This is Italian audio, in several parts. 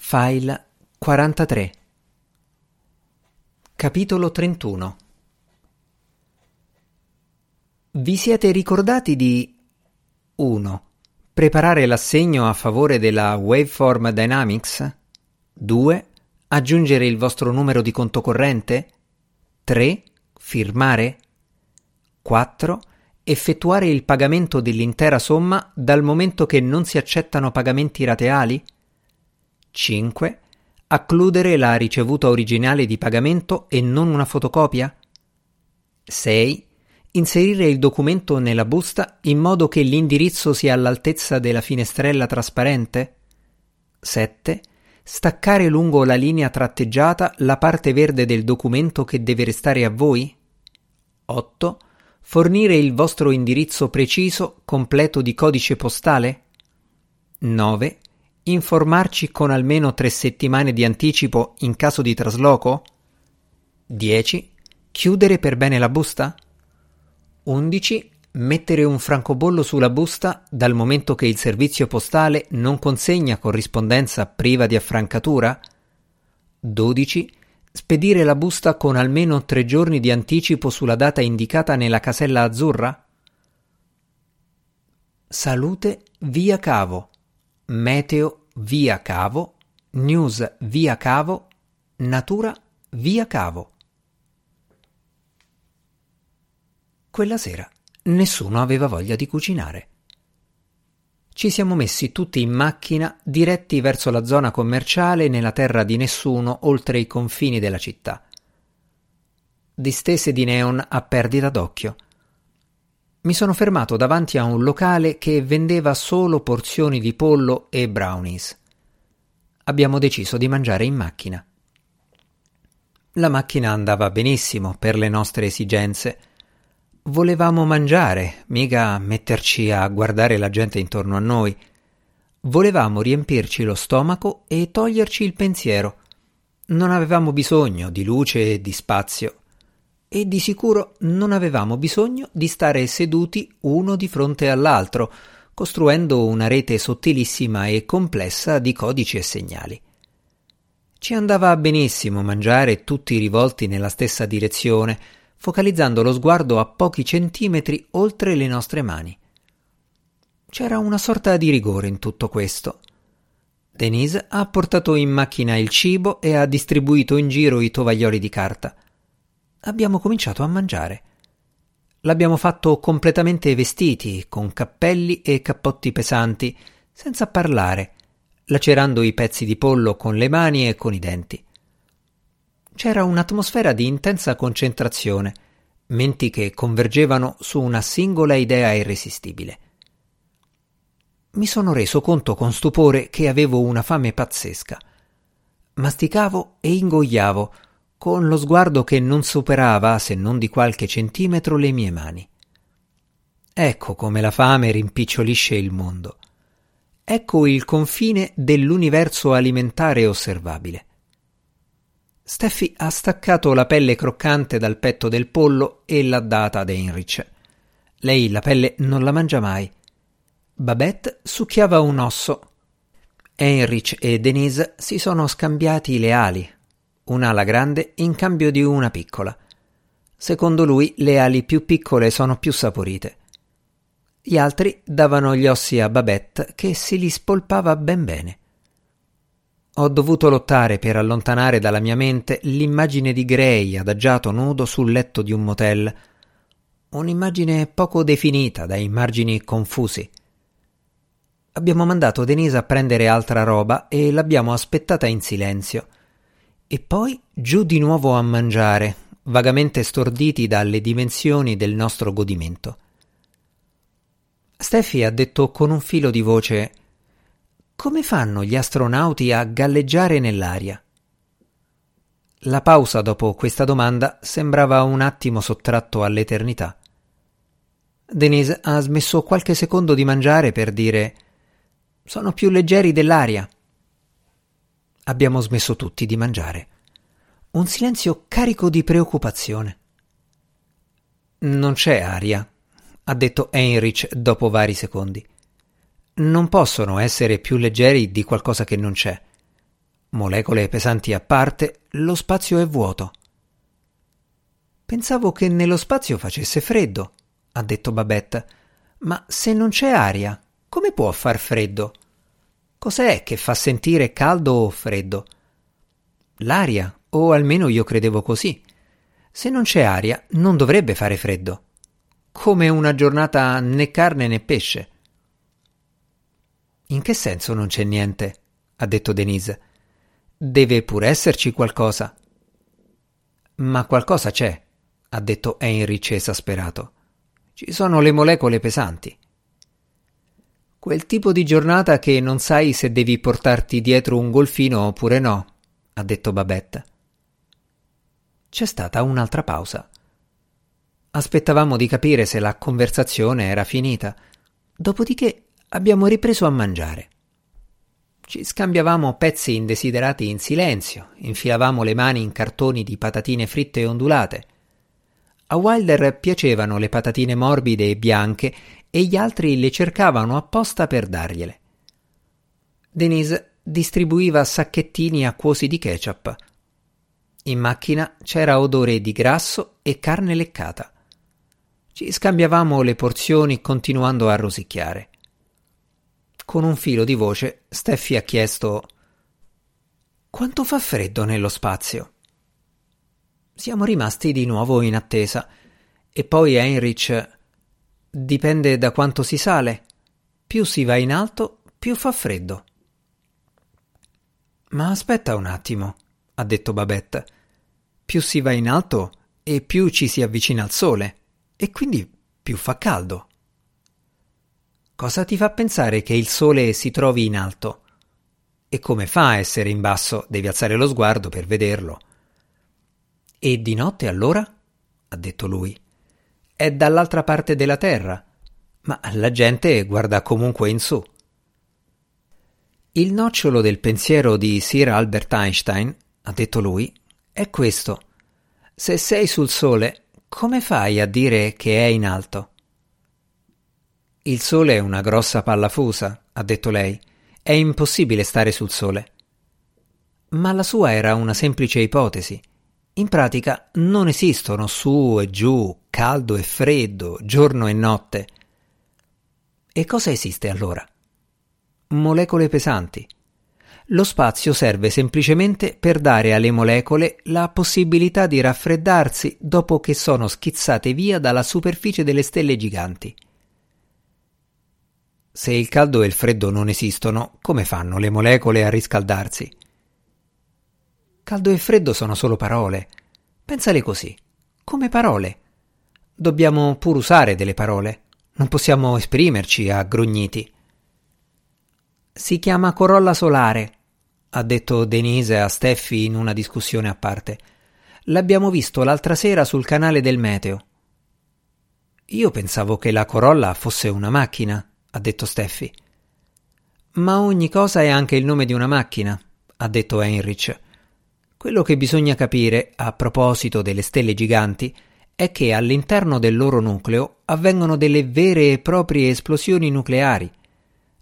File 43 Capitolo 31 Vi siete ricordati di 1. Preparare l'assegno a favore della Waveform Dynamics? 2. Aggiungere il vostro numero di conto corrente? 3. Firmare? 4 effettuare il pagamento dell'intera somma dal momento che non si accettano pagamenti rateali? 5. Accludere la ricevuta originale di pagamento e non una fotocopia? 6. Inserire il documento nella busta in modo che l'indirizzo sia all'altezza della finestrella trasparente? 7. Staccare lungo la linea tratteggiata la parte verde del documento che deve restare a voi? 8 Fornire il vostro indirizzo preciso, completo di codice postale? 9. Informarci con almeno tre settimane di anticipo in caso di trasloco? 10. Chiudere per bene la busta? 11. Mettere un francobollo sulla busta dal momento che il servizio postale non consegna corrispondenza priva di affrancatura? 12 Spedire la busta con almeno tre giorni di anticipo sulla data indicata nella casella azzurra? Salute via cavo. Meteo via cavo. News via cavo. Natura via cavo. Quella sera nessuno aveva voglia di cucinare ci siamo messi tutti in macchina diretti verso la zona commerciale nella terra di nessuno oltre i confini della città. Distese di neon a perdita d'occhio. Mi sono fermato davanti a un locale che vendeva solo porzioni di pollo e brownies. Abbiamo deciso di mangiare in macchina. La macchina andava benissimo per le nostre esigenze Volevamo mangiare, mica metterci a guardare la gente intorno a noi. Volevamo riempirci lo stomaco e toglierci il pensiero. Non avevamo bisogno di luce e di spazio. E di sicuro non avevamo bisogno di stare seduti uno di fronte all'altro, costruendo una rete sottilissima e complessa di codici e segnali. Ci andava benissimo mangiare tutti rivolti nella stessa direzione, focalizzando lo sguardo a pochi centimetri oltre le nostre mani. C'era una sorta di rigore in tutto questo. Denise ha portato in macchina il cibo e ha distribuito in giro i tovaglioli di carta. Abbiamo cominciato a mangiare. L'abbiamo fatto completamente vestiti, con cappelli e cappotti pesanti, senza parlare, lacerando i pezzi di pollo con le mani e con i denti. C'era un'atmosfera di intensa concentrazione, menti che convergevano su una singola idea irresistibile. Mi sono reso conto con stupore che avevo una fame pazzesca. Masticavo e ingoiavo, con lo sguardo che non superava, se non di qualche centimetro, le mie mani. Ecco come la fame rimpicciolisce il mondo. Ecco il confine dell'universo alimentare osservabile. Steffi ha staccato la pelle croccante dal petto del pollo e l'ha data ad Heinrich. Lei la pelle non la mangia mai. Babette succhiava un osso. Heinrich e Denise si sono scambiati le ali, un'ala grande in cambio di una piccola. Secondo lui le ali più piccole sono più saporite. Gli altri davano gli ossi a Babette che si li spolpava ben bene. Ho dovuto lottare per allontanare dalla mia mente l'immagine di Gray adagiato nudo sul letto di un motel. Un'immagine poco definita, dai margini confusi. Abbiamo mandato Denise a prendere altra roba e l'abbiamo aspettata in silenzio. E poi giù di nuovo a mangiare, vagamente storditi dalle dimensioni del nostro godimento. Steffi ha detto con un filo di voce come fanno gli astronauti a galleggiare nell'aria? La pausa dopo questa domanda sembrava un attimo sottratto all'eternità. Denise ha smesso qualche secondo di mangiare per dire sono più leggeri dell'aria. Abbiamo smesso tutti di mangiare. Un silenzio carico di preoccupazione. Non c'è aria, ha detto Heinrich dopo vari secondi non possono essere più leggeri di qualcosa che non c'è. molecole pesanti a parte, lo spazio è vuoto. Pensavo che nello spazio facesse freddo, ha detto Babette. Ma se non c'è aria, come può far freddo? Cos'è che fa sentire caldo o freddo? L'aria, o almeno io credevo così. Se non c'è aria, non dovrebbe fare freddo. Come una giornata né carne né pesce. In che senso non c'è niente? ha detto Denise. Deve pure esserci qualcosa. Ma qualcosa c'è, ha detto Heinrich esasperato. Ci sono le molecole pesanti. Quel tipo di giornata che non sai se devi portarti dietro un golfino oppure no, ha detto Babette. C'è stata un'altra pausa. Aspettavamo di capire se la conversazione era finita, dopodiché abbiamo ripreso a mangiare. Ci scambiavamo pezzi indesiderati in silenzio, infilavamo le mani in cartoni di patatine fritte e ondulate. A Wilder piacevano le patatine morbide e bianche e gli altri le cercavano apposta per dargliele. Denise distribuiva sacchettini acquosi di ketchup. In macchina c'era odore di grasso e carne leccata. Ci scambiavamo le porzioni continuando a rosicchiare. Con un filo di voce, Steffi ha chiesto Quanto fa freddo nello spazio? Siamo rimasti di nuovo in attesa. E poi Heinrich Dipende da quanto si sale. Più si va in alto, più fa freddo. Ma aspetta un attimo, ha detto Babette. Più si va in alto e più ci si avvicina al sole, e quindi più fa caldo. Cosa ti fa pensare che il sole si trovi in alto? E come fa a essere in basso? Devi alzare lo sguardo per vederlo. E di notte allora? ha detto lui. È dall'altra parte della terra, ma la gente guarda comunque in su. Il nocciolo del pensiero di Sir Albert Einstein, ha detto lui, è questo. Se sei sul sole, come fai a dire che è in alto? Il sole è una grossa palla fusa, ha detto lei. È impossibile stare sul sole. Ma la sua era una semplice ipotesi. In pratica non esistono su e giù, caldo e freddo, giorno e notte. E cosa esiste allora? Molecole pesanti. Lo spazio serve semplicemente per dare alle molecole la possibilità di raffreddarsi dopo che sono schizzate via dalla superficie delle stelle giganti. Se il caldo e il freddo non esistono, come fanno le molecole a riscaldarsi? Caldo e freddo sono solo parole. Pensale così, come parole. Dobbiamo pur usare delle parole. Non possiamo esprimerci a grugniti. Si chiama corolla solare, ha detto Denise a Steffi in una discussione a parte. L'abbiamo visto l'altra sera sul canale del meteo. Io pensavo che la corolla fosse una macchina, ha detto Steffi. Ma ogni cosa è anche il nome di una macchina, ha detto Heinrich. Quello che bisogna capire, a proposito delle stelle giganti, è che all'interno del loro nucleo avvengono delle vere e proprie esplosioni nucleari,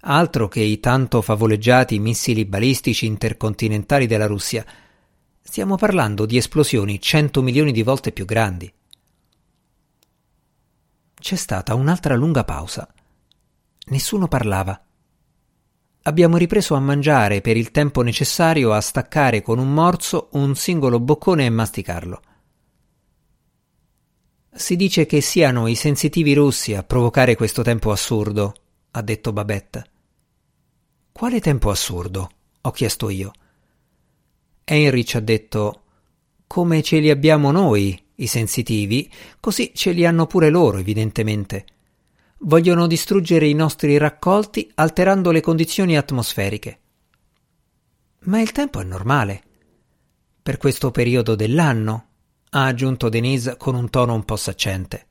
altro che i tanto favoleggiati missili balistici intercontinentali della Russia. Stiamo parlando di esplosioni cento milioni di volte più grandi. C'è stata un'altra lunga pausa. Nessuno parlava. Abbiamo ripreso a mangiare per il tempo necessario a staccare con un morso un singolo boccone e masticarlo. Si dice che siano i sensitivi russi a provocare questo tempo assurdo, ha detto Babette. Quale tempo assurdo? ho chiesto io. Heinrich ha detto come ce li abbiamo noi, i sensitivi, così ce li hanno pure loro, evidentemente. Vogliono distruggere i nostri raccolti alterando le condizioni atmosferiche. Ma il tempo è normale. Per questo periodo dell'anno, ha aggiunto Denise con un tono un po' saccente.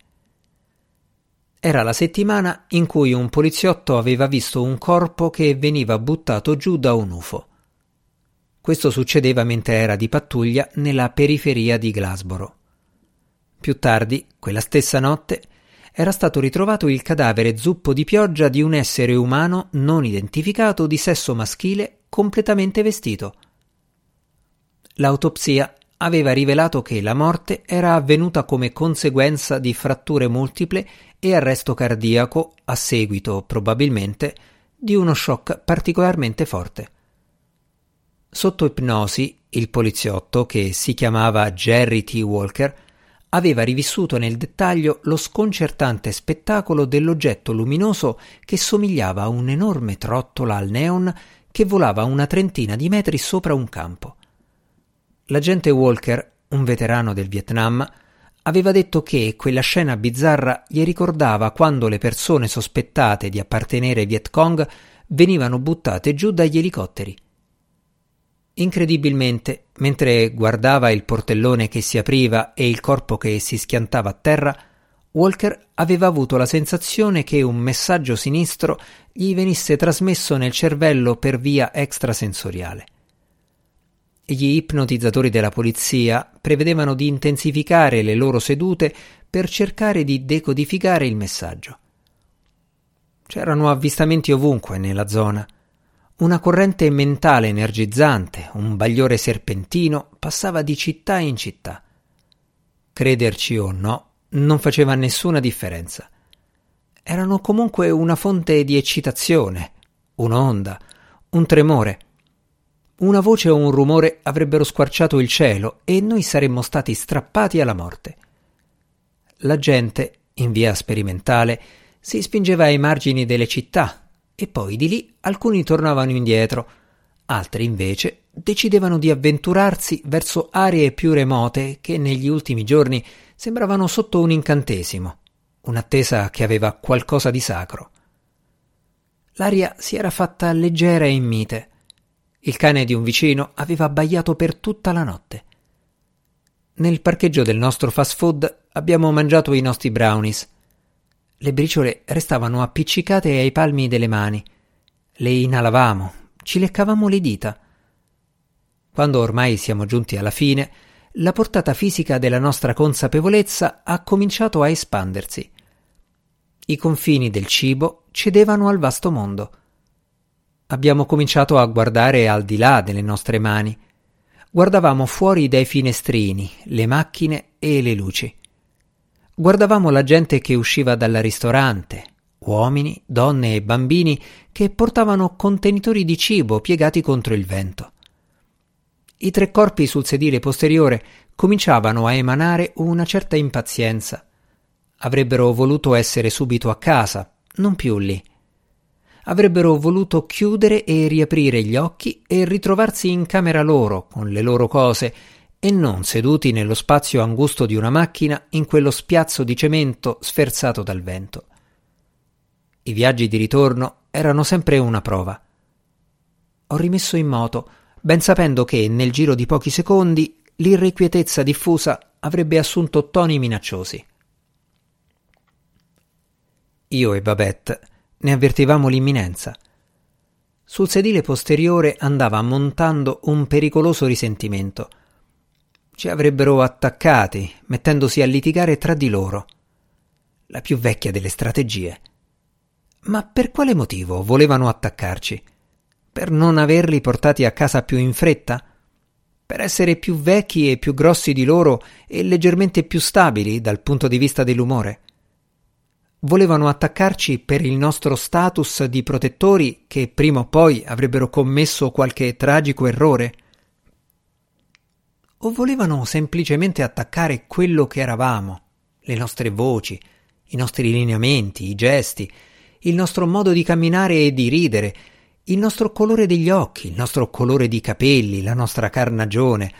Era la settimana in cui un poliziotto aveva visto un corpo che veniva buttato giù da un UFO. Questo succedeva mentre era di pattuglia nella periferia di Glasboro. Più tardi, quella stessa notte, era stato ritrovato il cadavere zuppo di pioggia di un essere umano non identificato di sesso maschile completamente vestito. L'autopsia aveva rivelato che la morte era avvenuta come conseguenza di fratture multiple e arresto cardiaco a seguito, probabilmente, di uno shock particolarmente forte. Sotto ipnosi, il poliziotto, che si chiamava Jerry T. Walker, aveva rivissuto nel dettaglio lo sconcertante spettacolo dell'oggetto luminoso che somigliava a un'enorme trottola al neon che volava una trentina di metri sopra un campo. L'agente Walker, un veterano del Vietnam, aveva detto che quella scena bizzarra gli ricordava quando le persone sospettate di appartenere ai Viet Cong venivano buttate giù dagli elicotteri. Incredibilmente, mentre guardava il portellone che si apriva e il corpo che si schiantava a terra, Walker aveva avuto la sensazione che un messaggio sinistro gli venisse trasmesso nel cervello per via extrasensoriale. Gli ipnotizzatori della polizia prevedevano di intensificare le loro sedute per cercare di decodificare il messaggio. C'erano avvistamenti ovunque nella zona una corrente mentale energizzante, un bagliore serpentino, passava di città in città. Crederci o no, non faceva nessuna differenza. Erano comunque una fonte di eccitazione, un'onda, un tremore. Una voce o un rumore avrebbero squarciato il cielo e noi saremmo stati strappati alla morte. La gente, in via sperimentale, si spingeva ai margini delle città, e poi di lì alcuni tornavano indietro, altri invece decidevano di avventurarsi verso aree più remote che negli ultimi giorni sembravano sotto un incantesimo, un'attesa che aveva qualcosa di sacro. L'aria si era fatta leggera e mite. Il cane di un vicino aveva abbaiato per tutta la notte. Nel parcheggio del nostro fast food abbiamo mangiato i nostri brownies le briciole restavano appiccicate ai palmi delle mani. Le inalavamo, ci leccavamo le dita. Quando ormai siamo giunti alla fine, la portata fisica della nostra consapevolezza ha cominciato a espandersi. I confini del cibo cedevano al vasto mondo. Abbiamo cominciato a guardare al di là delle nostre mani. Guardavamo fuori dai finestrini, le macchine e le luci. Guardavamo la gente che usciva dal ristorante, uomini, donne e bambini che portavano contenitori di cibo piegati contro il vento. I tre corpi sul sedile posteriore cominciavano a emanare una certa impazienza. Avrebbero voluto essere subito a casa, non più lì. Avrebbero voluto chiudere e riaprire gli occhi e ritrovarsi in camera loro, con le loro cose, e non seduti nello spazio angusto di una macchina in quello spiazzo di cemento sferzato dal vento. I viaggi di ritorno erano sempre una prova. Ho rimesso in moto, ben sapendo che nel giro di pochi secondi l'irrequietezza diffusa avrebbe assunto toni minacciosi. Io e Babette ne avvertivamo l'imminenza. Sul sedile posteriore andava montando un pericoloso risentimento – ci avrebbero attaccati, mettendosi a litigare tra di loro. La più vecchia delle strategie. Ma per quale motivo volevano attaccarci? Per non averli portati a casa più in fretta? Per essere più vecchi e più grossi di loro e leggermente più stabili dal punto di vista dell'umore? Volevano attaccarci per il nostro status di protettori che prima o poi avrebbero commesso qualche tragico errore? O volevano semplicemente attaccare quello che eravamo, le nostre voci, i nostri lineamenti, i gesti, il nostro modo di camminare e di ridere, il nostro colore degli occhi, il nostro colore di capelli, la nostra carnagione,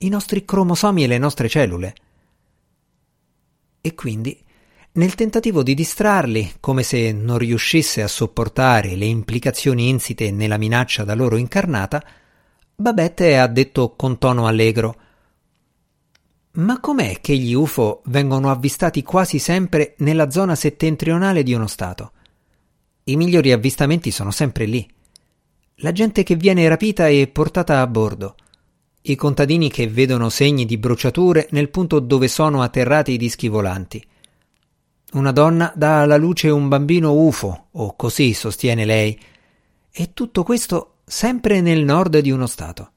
i nostri cromosomi e le nostre cellule. E quindi, nel tentativo di distrarli, come se non riuscisse a sopportare le implicazioni insite nella minaccia da loro incarnata, Babette ha detto con tono allegro ma com'è che gli UFO vengono avvistati quasi sempre nella zona settentrionale di uno Stato? I migliori avvistamenti sono sempre lì. La gente che viene rapita e portata a bordo. I contadini che vedono segni di bruciature nel punto dove sono atterrati i dischi volanti. Una donna dà alla luce un bambino UFO, o così sostiene lei. E tutto questo sempre nel nord di uno Stato.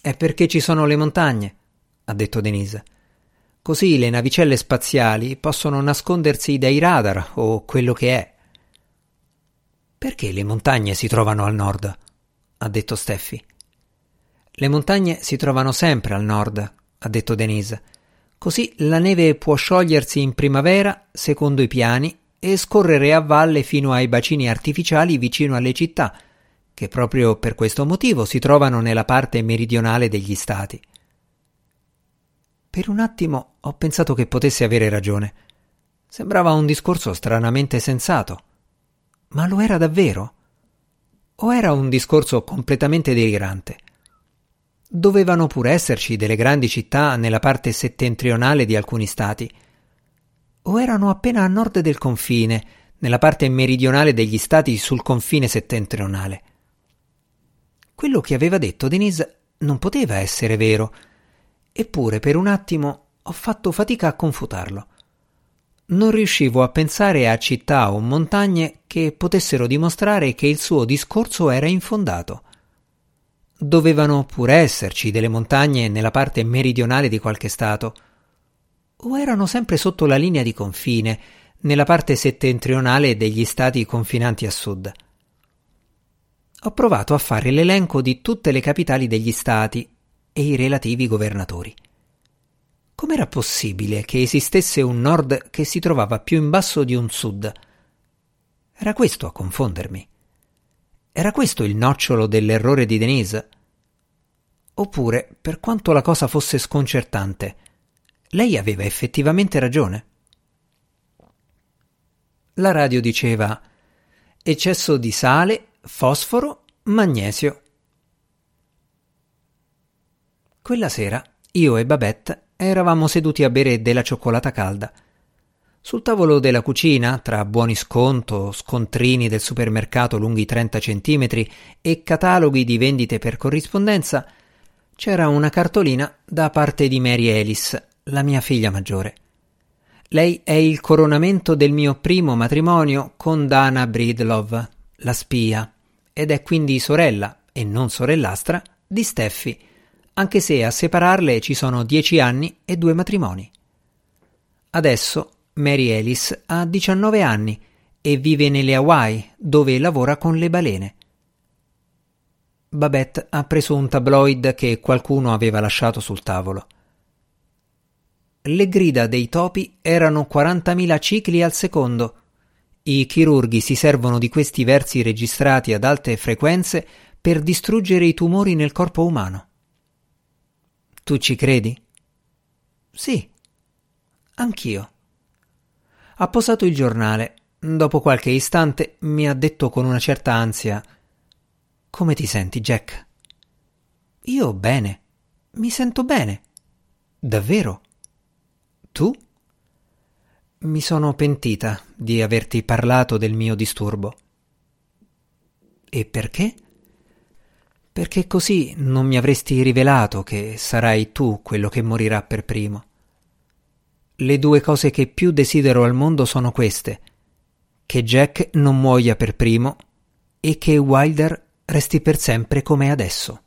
È perché ci sono le montagne, ha detto Denise. Così le navicelle spaziali possono nascondersi dai radar o quello che è. Perché le montagne si trovano al nord? ha detto Steffi. Le montagne si trovano sempre al nord, ha detto Denise. Così la neve può sciogliersi in primavera, secondo i piani, e scorrere a valle fino ai bacini artificiali vicino alle città, che proprio per questo motivo si trovano nella parte meridionale degli stati. Per un attimo ho pensato che potesse avere ragione. Sembrava un discorso stranamente sensato. Ma lo era davvero? O era un discorso completamente delirante? Dovevano pure esserci delle grandi città nella parte settentrionale di alcuni stati. O erano appena a nord del confine, nella parte meridionale degli stati sul confine settentrionale. Quello che aveva detto Denise non poteva essere vero, eppure per un attimo ho fatto fatica a confutarlo. Non riuscivo a pensare a città o montagne che potessero dimostrare che il suo discorso era infondato. Dovevano pure esserci delle montagne nella parte meridionale di qualche stato, o erano sempre sotto la linea di confine, nella parte settentrionale degli stati confinanti a sud ho provato a fare l'elenco di tutte le capitali degli stati e i relativi governatori. Com'era possibile che esistesse un nord che si trovava più in basso di un sud? Era questo a confondermi. Era questo il nocciolo dell'errore di Denise? Oppure, per quanto la cosa fosse sconcertante, lei aveva effettivamente ragione? La radio diceva eccesso di sale fosforo, magnesio. Quella sera io e Babette eravamo seduti a bere della cioccolata calda. Sul tavolo della cucina, tra buoni sconto, scontrini del supermercato lunghi 30 centimetri e cataloghi di vendite per corrispondenza, c'era una cartolina da parte di Mary Ellis, la mia figlia maggiore. Lei è il coronamento del mio primo matrimonio con Dana Breedlove, la spia, ed è quindi sorella, e non sorellastra, di Steffi, anche se a separarle ci sono dieci anni e due matrimoni. Adesso Mary Ellis ha 19 anni e vive nelle Hawaii, dove lavora con le balene. Babette ha preso un tabloid che qualcuno aveva lasciato sul tavolo. Le grida dei topi erano 40.000 cicli al secondo i chirurghi si servono di questi versi registrati ad alte frequenze per distruggere i tumori nel corpo umano. Tu ci credi? Sì, anch'io. Ha posato il giornale. Dopo qualche istante mi ha detto con una certa ansia Come ti senti, Jack? Io bene. Mi sento bene. Davvero? Tu? Mi sono pentita di averti parlato del mio disturbo. E perché? Perché così non mi avresti rivelato che sarai tu quello che morirà per primo. Le due cose che più desidero al mondo sono queste: che Jack non muoia per primo e che Wilder resti per sempre come adesso.